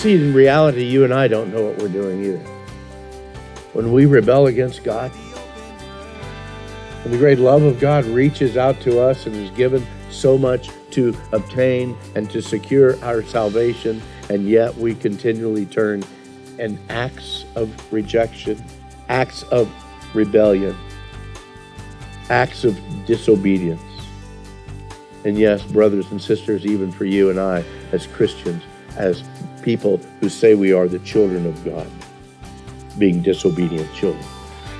see, in reality, you and I don't know what we're doing either. When we rebel against God, the great love of God reaches out to us and is given so much to obtain and to secure our salvation, and yet we continually turn and acts of rejection, acts of rebellion, acts of disobedience. And yes, brothers and sisters, even for you and I as Christians, as people who say we are the children of God, being disobedient children.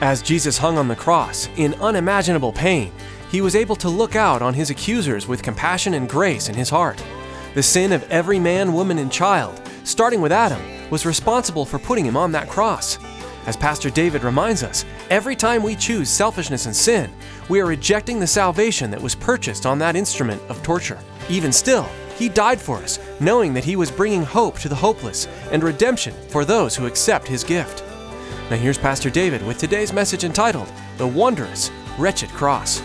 As Jesus hung on the cross in unimaginable pain, he was able to look out on his accusers with compassion and grace in his heart. The sin of every man, woman, and child, starting with Adam, was responsible for putting him on that cross. As Pastor David reminds us, every time we choose selfishness and sin, we are rejecting the salvation that was purchased on that instrument of torture. Even still, he died for us, knowing that he was bringing hope to the hopeless and redemption for those who accept his gift. Now, here's Pastor David with today's message entitled The Wondrous Wretched Cross.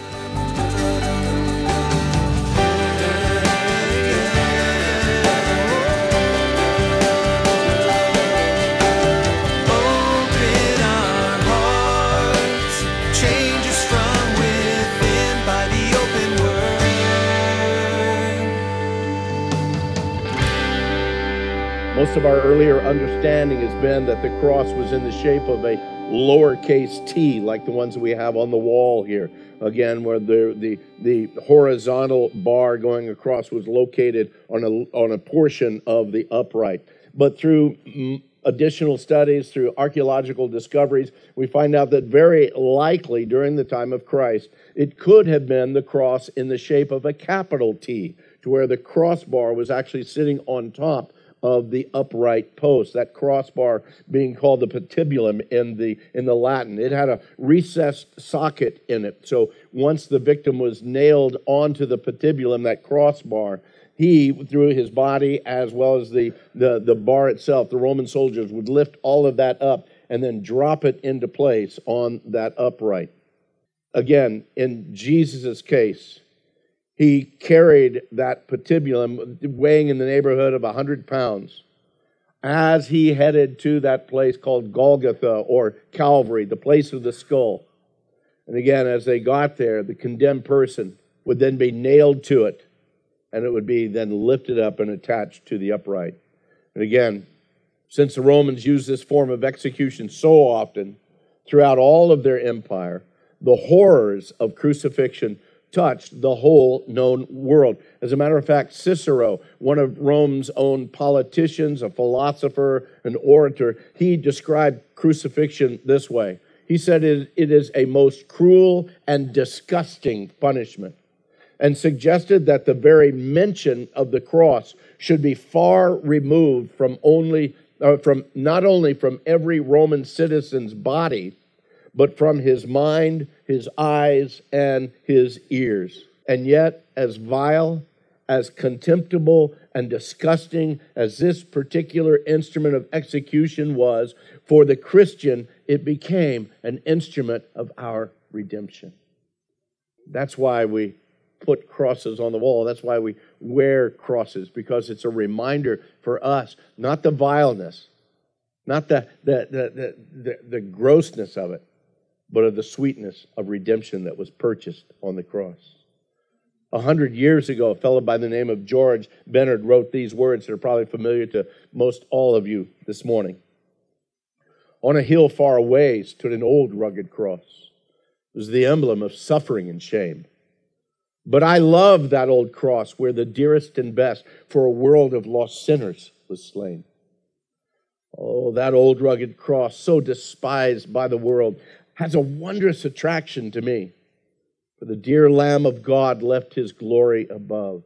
Of our earlier understanding has been that the cross was in the shape of a lowercase t, like the ones we have on the wall here. Again, where the, the, the horizontal bar going across was located on a, on a portion of the upright. But through mm, additional studies, through archaeological discoveries, we find out that very likely during the time of Christ, it could have been the cross in the shape of a capital T, to where the crossbar was actually sitting on top of the upright post that crossbar being called the patibulum in the in the latin. It had a recessed socket in it. So once the victim was nailed onto the patibulum that crossbar he through his body as well as the, the the bar itself the roman soldiers would lift all of that up and then drop it into place on that upright. Again in jesus' case he carried that patibulum weighing in the neighborhood of 100 pounds as he headed to that place called Golgotha or Calvary, the place of the skull. And again, as they got there, the condemned person would then be nailed to it, and it would be then lifted up and attached to the upright. And again, since the Romans used this form of execution so often throughout all of their empire, the horrors of crucifixion touched the whole known world. As a matter of fact, Cicero, one of Rome's own politicians, a philosopher, an orator, he described crucifixion this way. He said it is a most cruel and disgusting punishment, and suggested that the very mention of the cross should be far removed from only uh, from not only from every Roman citizen's body, but from his mind, his eyes, and his ears. And yet, as vile, as contemptible, and disgusting as this particular instrument of execution was, for the Christian, it became an instrument of our redemption. That's why we put crosses on the wall. That's why we wear crosses, because it's a reminder for us, not the vileness, not the, the, the, the, grossness of it, but of the sweetness of redemption that was purchased on the cross. A hundred years ago, a fellow by the name of George Bennard wrote these words that are probably familiar to most all of you this morning. On a hill far away stood an old rugged cross. It was the emblem of suffering and shame. But I love that old cross where the dearest and best for a world of lost sinners was slain. Oh, that old rugged cross, so despised by the world. Has a wondrous attraction to me. For the dear Lamb of God left his glory above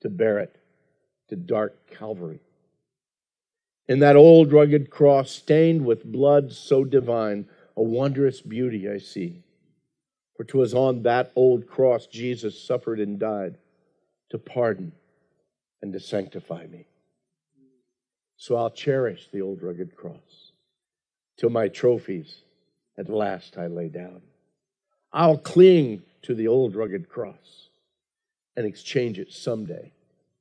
to bear it to dark Calvary. In that old rugged cross, stained with blood so divine, a wondrous beauty I see. For 'twas on that old cross Jesus suffered and died to pardon and to sanctify me. So I'll cherish the old rugged cross till my trophies at last I lay down. I'll cling to the old rugged cross and exchange it someday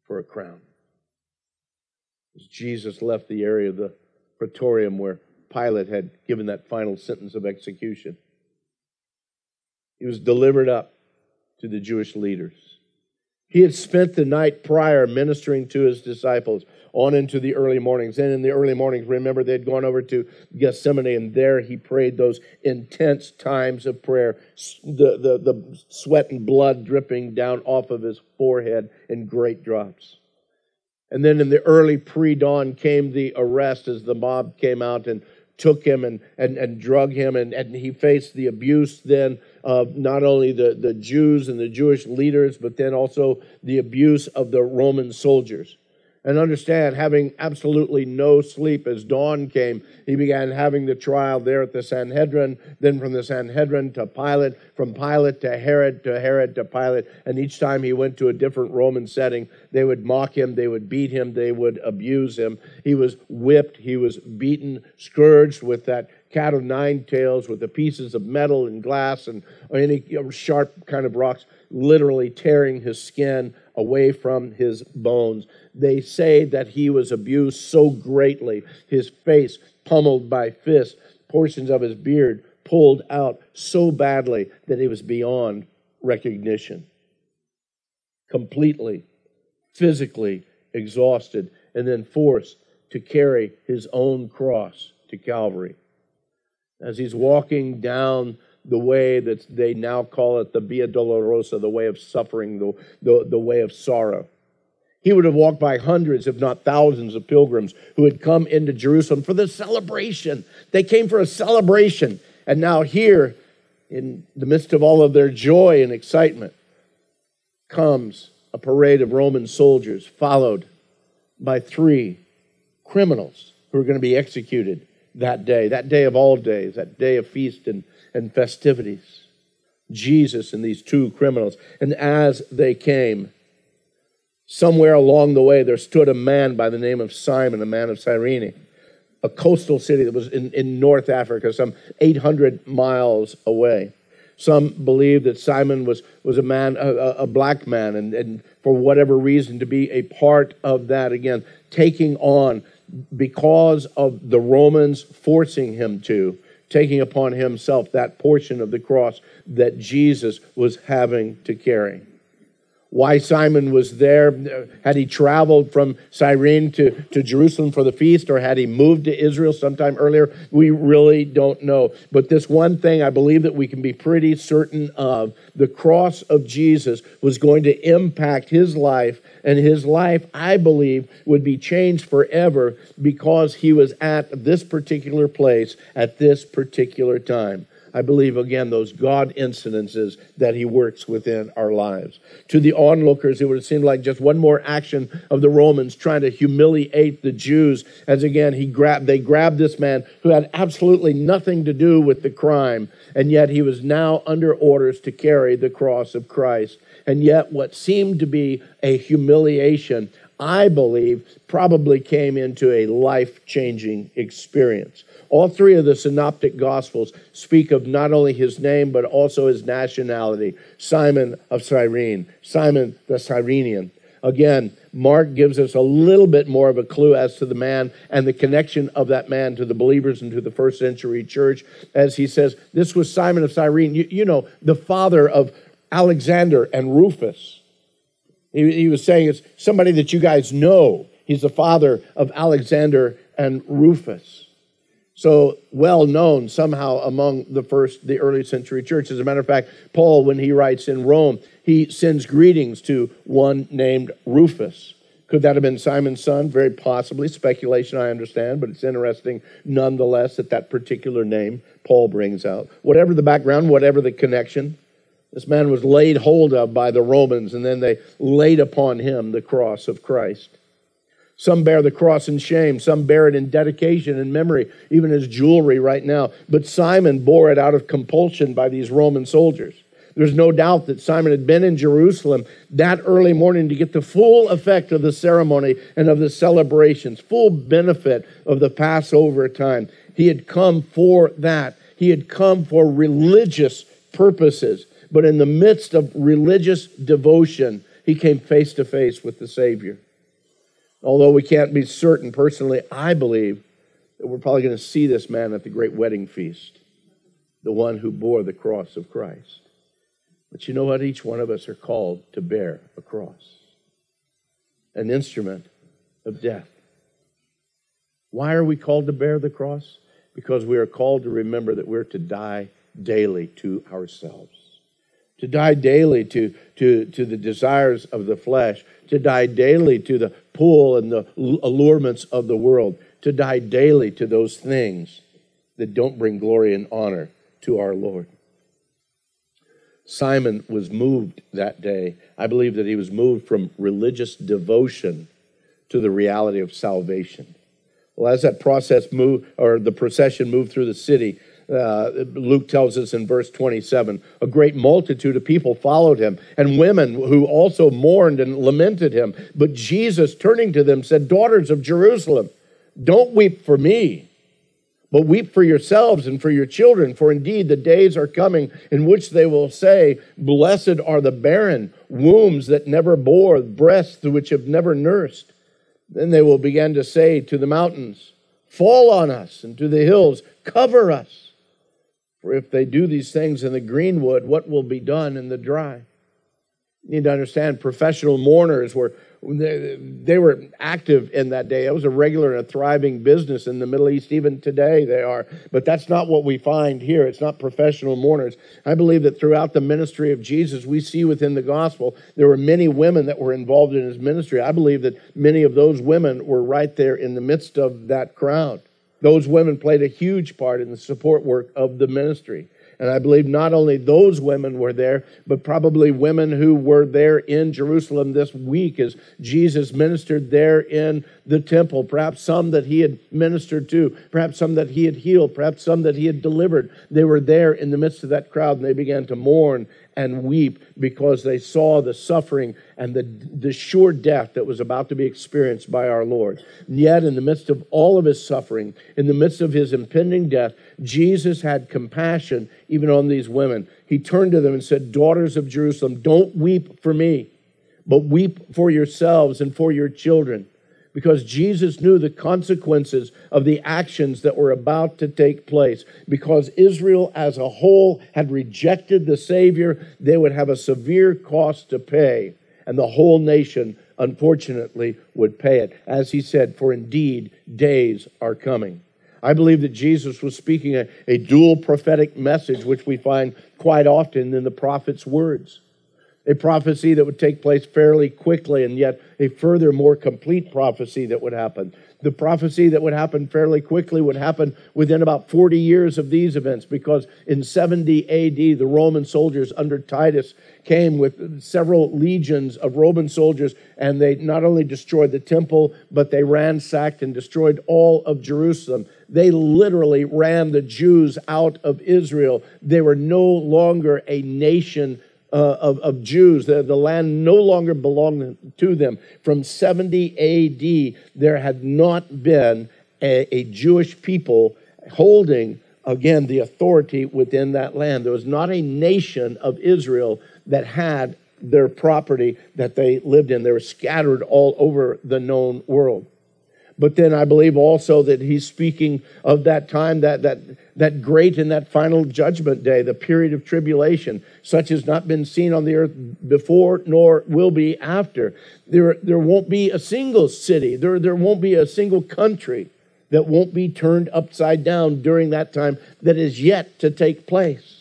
for a crown. As Jesus left the area of the praetorium where Pilate had given that final sentence of execution, he was delivered up to the Jewish leaders. He had spent the night prior ministering to his disciples on into the early mornings. And in the early mornings, remember, they'd gone over to Gethsemane, and there he prayed those intense times of prayer, the, the, the sweat and blood dripping down off of his forehead in great drops. And then in the early pre dawn came the arrest as the mob came out and took him and, and, and drug him, and, and he faced the abuse then of not only the, the Jews and the Jewish leaders, but then also the abuse of the Roman soldiers and understand having absolutely no sleep as dawn came he began having the trial there at the sanhedrin then from the sanhedrin to pilate from pilate to herod to herod to pilate and each time he went to a different roman setting they would mock him they would beat him they would abuse him. He was whipped he was beaten scourged with that cat of nine tails with the pieces of metal and glass and any sharp kind of rocks literally tearing his skin away from his bones. They say that he was abused so greatly, his face pummeled by fists, portions of his beard pulled out so badly that he was beyond recognition. Completely, physically exhausted, and then forced to carry his own cross to Calvary. As he's walking down the way that they now call it the Via Dolorosa, the way of suffering, the, the, the way of sorrow. He would have walked by hundreds, if not thousands, of pilgrims who had come into Jerusalem for the celebration. They came for a celebration. And now, here, in the midst of all of their joy and excitement, comes a parade of Roman soldiers, followed by three criminals who are going to be executed that day, that day of all days, that day of feast and and festivities. Jesus and these two criminals. And as they came, somewhere along the way, there stood a man by the name of Simon, a man of Cyrene, a coastal city that was in, in North Africa, some 800 miles away. Some believe that Simon was, was a man, a, a black man, and, and for whatever reason, to be a part of that again, taking on because of the Romans forcing him to taking upon himself that portion of the cross that Jesus was having to carry. Why Simon was there, had he traveled from Cyrene to, to Jerusalem for the feast, or had he moved to Israel sometime earlier, we really don't know. But this one thing I believe that we can be pretty certain of the cross of Jesus was going to impact his life and his life, I believe, would be changed forever because he was at this particular place at this particular time. I believe, again, those God incidences that He works within our lives. To the onlookers, it would have seemed like just one more action of the Romans trying to humiliate the Jews. As again, he grabbed, they grabbed this man who had absolutely nothing to do with the crime, and yet he was now under orders to carry the cross of Christ. And yet, what seemed to be a humiliation, I believe, probably came into a life changing experience. All three of the synoptic gospels speak of not only his name, but also his nationality Simon of Cyrene, Simon the Cyrenian. Again, Mark gives us a little bit more of a clue as to the man and the connection of that man to the believers and to the first century church, as he says, This was Simon of Cyrene, you, you know, the father of Alexander and Rufus. He, he was saying it's somebody that you guys know. He's the father of Alexander and Rufus. So well known somehow among the first, the early century church. As a matter of fact, Paul, when he writes in Rome, he sends greetings to one named Rufus. Could that have been Simon's son? Very possibly. Speculation, I understand, but it's interesting nonetheless that that particular name Paul brings out. Whatever the background, whatever the connection, this man was laid hold of by the Romans, and then they laid upon him the cross of Christ. Some bear the cross in shame, some bear it in dedication and memory, even as jewelry right now. But Simon bore it out of compulsion by these Roman soldiers. There's no doubt that Simon had been in Jerusalem that early morning to get the full effect of the ceremony and of the celebrations, full benefit of the Passover time. He had come for that. He had come for religious purposes. But in the midst of religious devotion, he came face to face with the Savior. Although we can't be certain personally, I believe that we're probably going to see this man at the great wedding feast, the one who bore the cross of Christ. But you know what? Each one of us are called to bear a cross, an instrument of death. Why are we called to bear the cross? Because we are called to remember that we're to die daily to ourselves, to die daily to, to, to the desires of the flesh, to die daily to the pull and the allurements of the world, to die daily to those things that don't bring glory and honor to our Lord. Simon was moved that day. I believe that he was moved from religious devotion to the reality of salvation. Well, as that process moved, or the procession moved through the city, uh, Luke tells us in verse 27 a great multitude of people followed him, and women who also mourned and lamented him. But Jesus, turning to them, said, Daughters of Jerusalem, don't weep for me but weep for yourselves and for your children, for indeed the days are coming in which they will say, Blessed are the barren, wombs that never bore, breasts which have never nursed. Then they will begin to say to the mountains, Fall on us, and to the hills, Cover us. For if they do these things in the greenwood, what will be done in the dry? You need to understand professional mourners were they were active in that day. It was a regular and a thriving business in the Middle East. Even today, they are. But that's not what we find here. It's not professional mourners. I believe that throughout the ministry of Jesus, we see within the gospel, there were many women that were involved in his ministry. I believe that many of those women were right there in the midst of that crowd. Those women played a huge part in the support work of the ministry. And I believe not only those women were there, but probably women who were there in Jerusalem this week as Jesus ministered there in the temple. Perhaps some that he had ministered to, perhaps some that he had healed, perhaps some that he had delivered. They were there in the midst of that crowd and they began to mourn and weep because they saw the suffering and the, the sure death that was about to be experienced by our Lord. And yet, in the midst of all of his suffering, in the midst of his impending death, Jesus had compassion even on these women. He turned to them and said, Daughters of Jerusalem, don't weep for me, but weep for yourselves and for your children because Jesus knew the consequences of the actions that were about to take place. Because Israel as a whole had rejected the Savior, they would have a severe cost to pay, and the whole nation, unfortunately, would pay it. As he said, For indeed, days are coming. I believe that Jesus was speaking a, a dual prophetic message, which we find quite often in the prophet's words a prophecy that would take place fairly quickly, and yet a further, more complete prophecy that would happen. The prophecy that would happen fairly quickly would happen within about 40 years of these events, because in 70 AD, the Roman soldiers under Titus came with several legions of Roman soldiers, and they not only destroyed the temple, but they ransacked and destroyed all of Jerusalem. They literally ran the Jews out of Israel. They were no longer a nation uh, of, of Jews. The, the land no longer belonged to them. From 70 AD, there had not been a, a Jewish people holding, again, the authority within that land. There was not a nation of Israel that had their property that they lived in. They were scattered all over the known world. But then I believe also that he's speaking of that time, that, that, that great and that final judgment day, the period of tribulation, such as not been seen on the earth before, nor will be after. There, there won't be a single city, there, there won't be a single country that won't be turned upside down during that time that is yet to take place.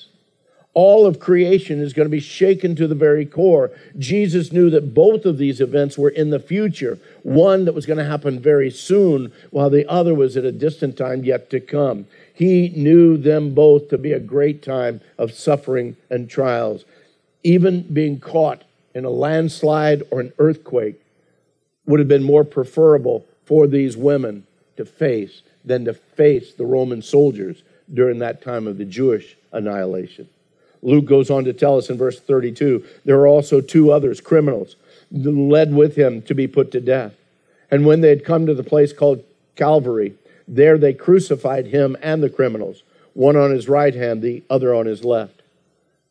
All of creation is going to be shaken to the very core. Jesus knew that both of these events were in the future, one that was going to happen very soon, while the other was at a distant time yet to come. He knew them both to be a great time of suffering and trials. Even being caught in a landslide or an earthquake would have been more preferable for these women to face than to face the Roman soldiers during that time of the Jewish annihilation. Luke goes on to tell us in verse 32 there are also two others, criminals, led with him to be put to death. And when they had come to the place called Calvary, there they crucified him and the criminals, one on his right hand, the other on his left.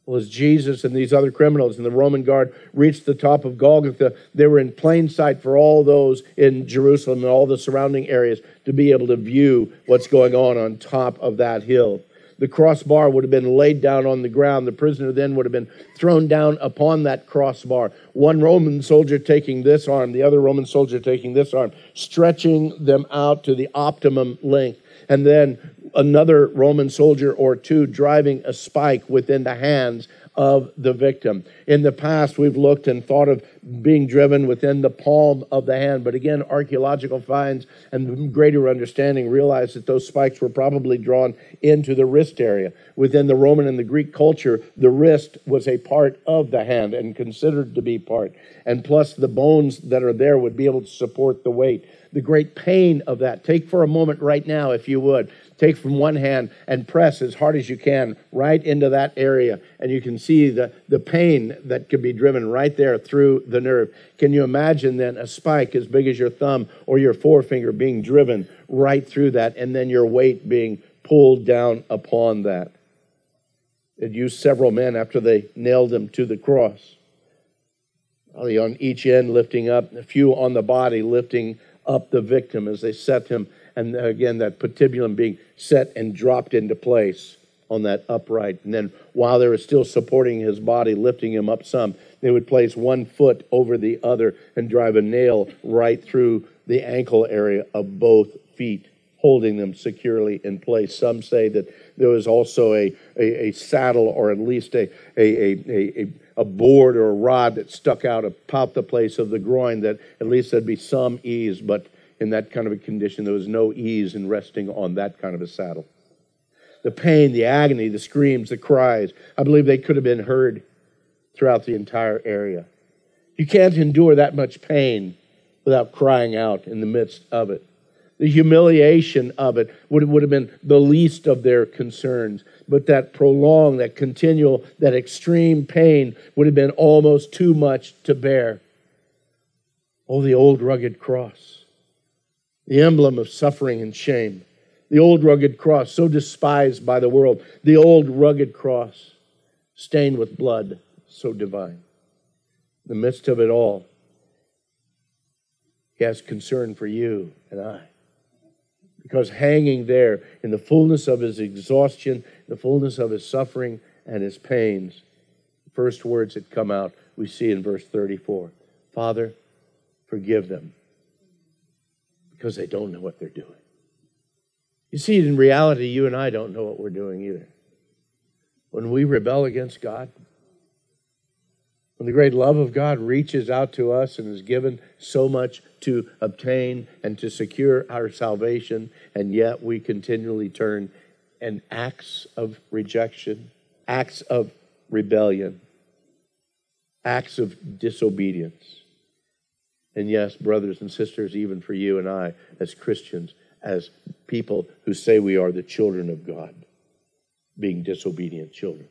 Well, as Jesus and these other criminals and the Roman guard reached the top of Golgotha, they were in plain sight for all those in Jerusalem and all the surrounding areas to be able to view what's going on on top of that hill the crossbar would have been laid down on the ground. The prisoner then would have been thrown down upon that crossbar. One Roman soldier taking this arm, the other Roman soldier taking this arm, stretching them out to the optimum length. And then another Roman soldier or two driving a spike within the hands of the victim. In the past, we've looked and thought of being driven within the palm of the hand, but again, archaeological finds and greater understanding realize that those spikes were probably drawn into the wrist area. Within the Roman and the Greek culture, the wrist was a part of the hand and considered to be part. And plus, the bones that are there would be able to support the weight. The great pain of that. Take for a moment right now, if you would, take from one hand and press as hard as you can right into that area. And you can see the, the pain that could be driven right there through the nerve. Can you imagine then a spike as big as your thumb or your forefinger being driven right through that and then your weight being pulled down upon that? It used several men after they nailed him to the cross. Probably on each end lifting up, a few on the body lifting up the victim as they set him and again, that patibulum being set and dropped into place on that upright. And then while they were still supporting his body, lifting him up some, they would place one foot over the other and drive a nail right through the ankle area of both feet, holding them securely in place. Some say that there was also a, a, a saddle or at least a, a, a, a, a board or a rod that stuck out about the place of the groin that at least there'd be some ease, but in that kind of a condition. There was no ease in resting on that kind of a saddle. The pain, the agony, the screams, the cries, I believe they could have been heard throughout the entire area. You can't endure that much pain without crying out in the midst of it. The humiliation of it would, would have been the least of their concerns, but that prolonged, that continual, that extreme pain would have been almost too much to bear. Oh, the old rugged cross the emblem of suffering and shame. The old rugged cross, so despised by the world. The old rugged cross, stained with blood, so divine. In the midst of it all, he has concern for you and I. Because hanging there in the fullness of his exhaustion, the fullness of his suffering and his pains, the first words that come out we see in verse 34 Father, forgive them because they don't know what they're doing. You see, in reality, you and I don't know what we're doing either. When we rebel against God, when the great love of God reaches out to us and is given so much to obtain and to secure our salvation, and yet we continually turn and acts of rejection, acts of rebellion, acts of disobedience. And yes, brothers and sisters, even for you and I as Christians, as people who say we are the children of God, being disobedient children.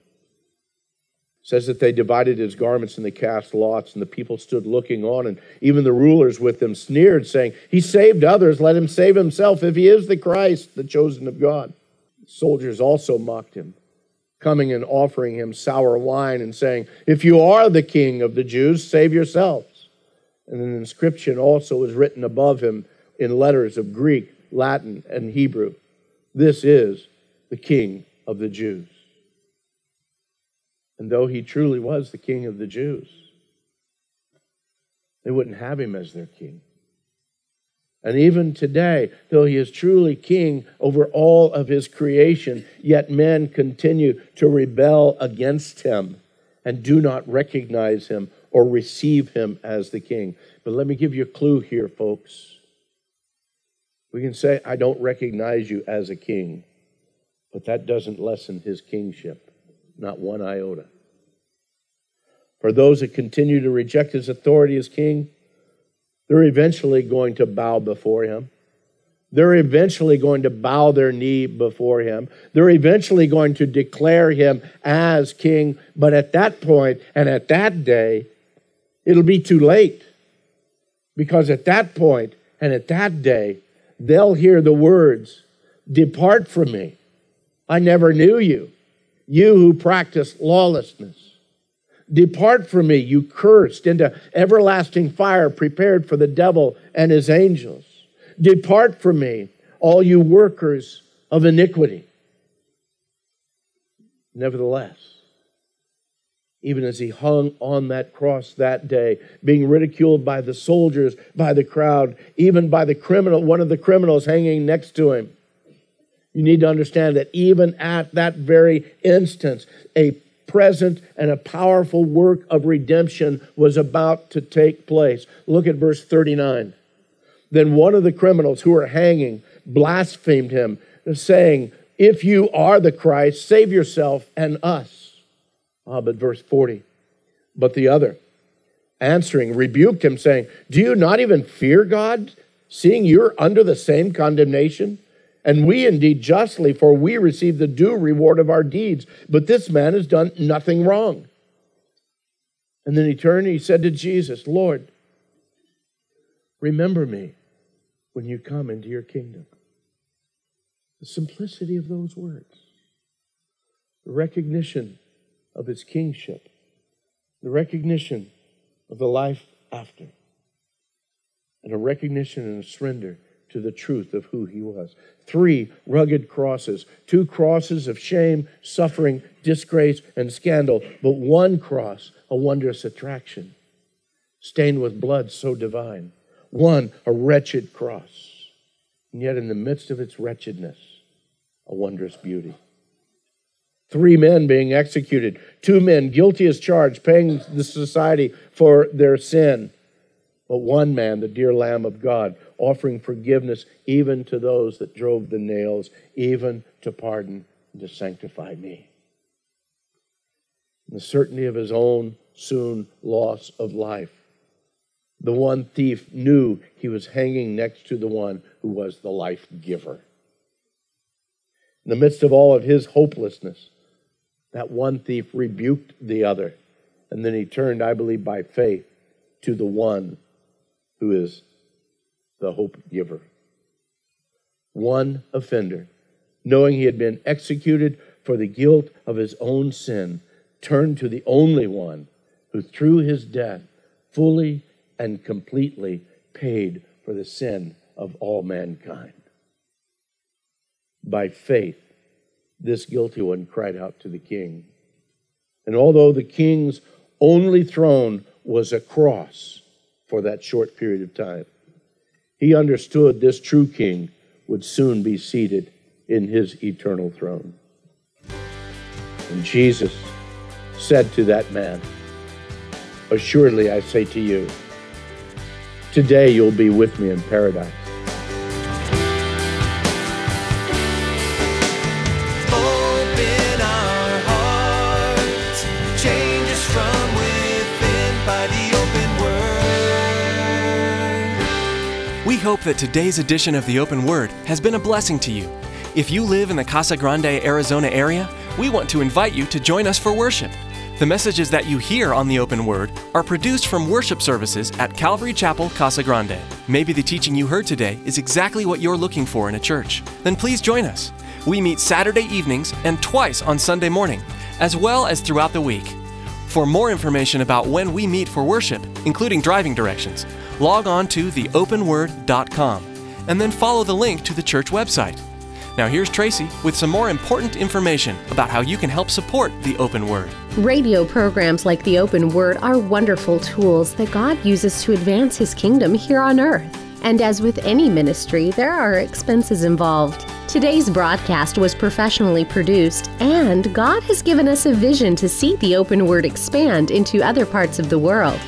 Says that they divided his garments and they cast lots, and the people stood looking on, and even the rulers with them sneered, saying, He saved others, let him save himself if he is the Christ, the chosen of God. Soldiers also mocked him, coming and offering him sour wine and saying, If you are the king of the Jews, save yourselves. And an inscription also was written above him in letters of Greek, Latin, and Hebrew. This is the King of the Jews. And though he truly was the King of the Jews, they wouldn't have him as their king. And even today, though he is truly king over all of his creation, yet men continue to rebel against him and do not recognize him or receive him as the king. But let me give you a clue here, folks. We can say, I don't recognize you as a king, but that doesn't lessen his kingship, not one iota. For those that continue to reject his authority as king, they're eventually going to bow before him. They're eventually going to bow their knee before him. They're eventually going to declare him as king. But at that point and at that day, it'll be too late. Because at that point and at that day, they'll hear the words Depart from me. I never knew you, you who practice lawlessness. Depart from me, you cursed, into everlasting fire prepared for the devil and his angels. Depart from me, all you workers of iniquity. Nevertheless, even as he hung on that cross that day, being ridiculed by the soldiers, by the crowd, even by the criminal, one of the criminals hanging next to him. You need to understand that even at that very instance, a present and a powerful work of redemption was about to take place. Look at verse 39. Then one of the criminals who were hanging blasphemed him, saying, If you are the Christ, save yourself and us. Ah, but verse 40. But the other, answering, rebuked him, saying, Do you not even fear God, seeing you're under the same condemnation? And we indeed justly, for we receive the due reward of our deeds. But this man has done nothing wrong. And then he turned and he said to Jesus, Lord, remember me when you come into your kingdom. The simplicity of those words, the recognition of his kingship, the recognition of the life after, and a recognition and a surrender to the truth of who he was. Three rugged crosses, two crosses of shame, suffering, disgrace, and scandal, but one cross, a wondrous attraction, stained with blood so divine. One, a wretched cross, and yet in the midst of its wretchedness, a wondrous beauty. Three men being executed, two men guilty as charged, paying the society for their sin but one man, the dear Lamb of God, offering forgiveness even to those that drove the nails, even to pardon and to sanctify me. The certainty of his own soon loss of life. The one thief knew he was hanging next to the one who was the life giver. In the midst of all of his hopelessness, that one thief rebuked the other. And then he turned, I believe, by faith to the one who is the hope giver. One offender, knowing he had been executed for the guilt of his own sin, turned to the only one who, through his death, fully and completely paid for the sin of all mankind. By faith, this guilty one cried out to the king. And although the king's only throne was a cross, for that short period of time. He understood this true king would soon be seated in his eternal throne. And Jesus said to that man, Assuredly, I say to you, today you'll be with me in paradise. Hope that today's edition of the Open Word has been a blessing to you. If you live in the Casa Grande, Arizona area, we want to invite you to join us for worship. The messages that you hear on the Open Word are produced from worship services at Calvary Chapel, Casa Grande. Maybe the teaching you heard today is exactly what you're looking for in a church. Then please join us. We meet Saturday evenings and twice on Sunday morning, as well as throughout the week. For more information about when we meet for worship, including driving directions, log on to theopenword.com and then follow the link to the church website. Now, here's Tracy with some more important information about how you can help support the Open Word. Radio programs like the Open Word are wonderful tools that God uses to advance His kingdom here on earth. And as with any ministry, there are expenses involved. Today's broadcast was professionally produced, and God has given us a vision to see the open word expand into other parts of the world.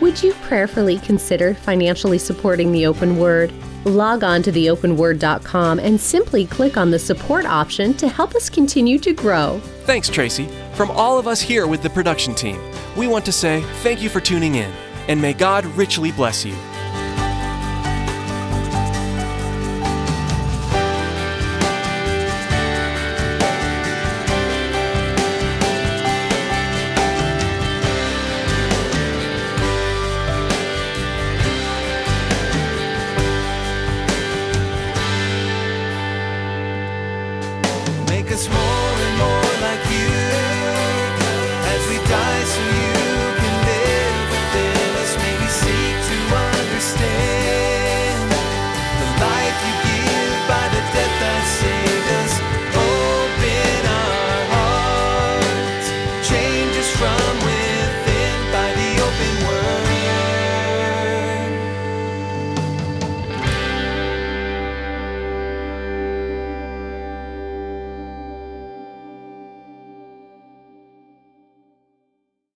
Would you prayerfully consider financially supporting the open word? Log on to theopenword.com and simply click on the support option to help us continue to grow. Thanks, Tracy. From all of us here with the production team, we want to say thank you for tuning in, and may God richly bless you.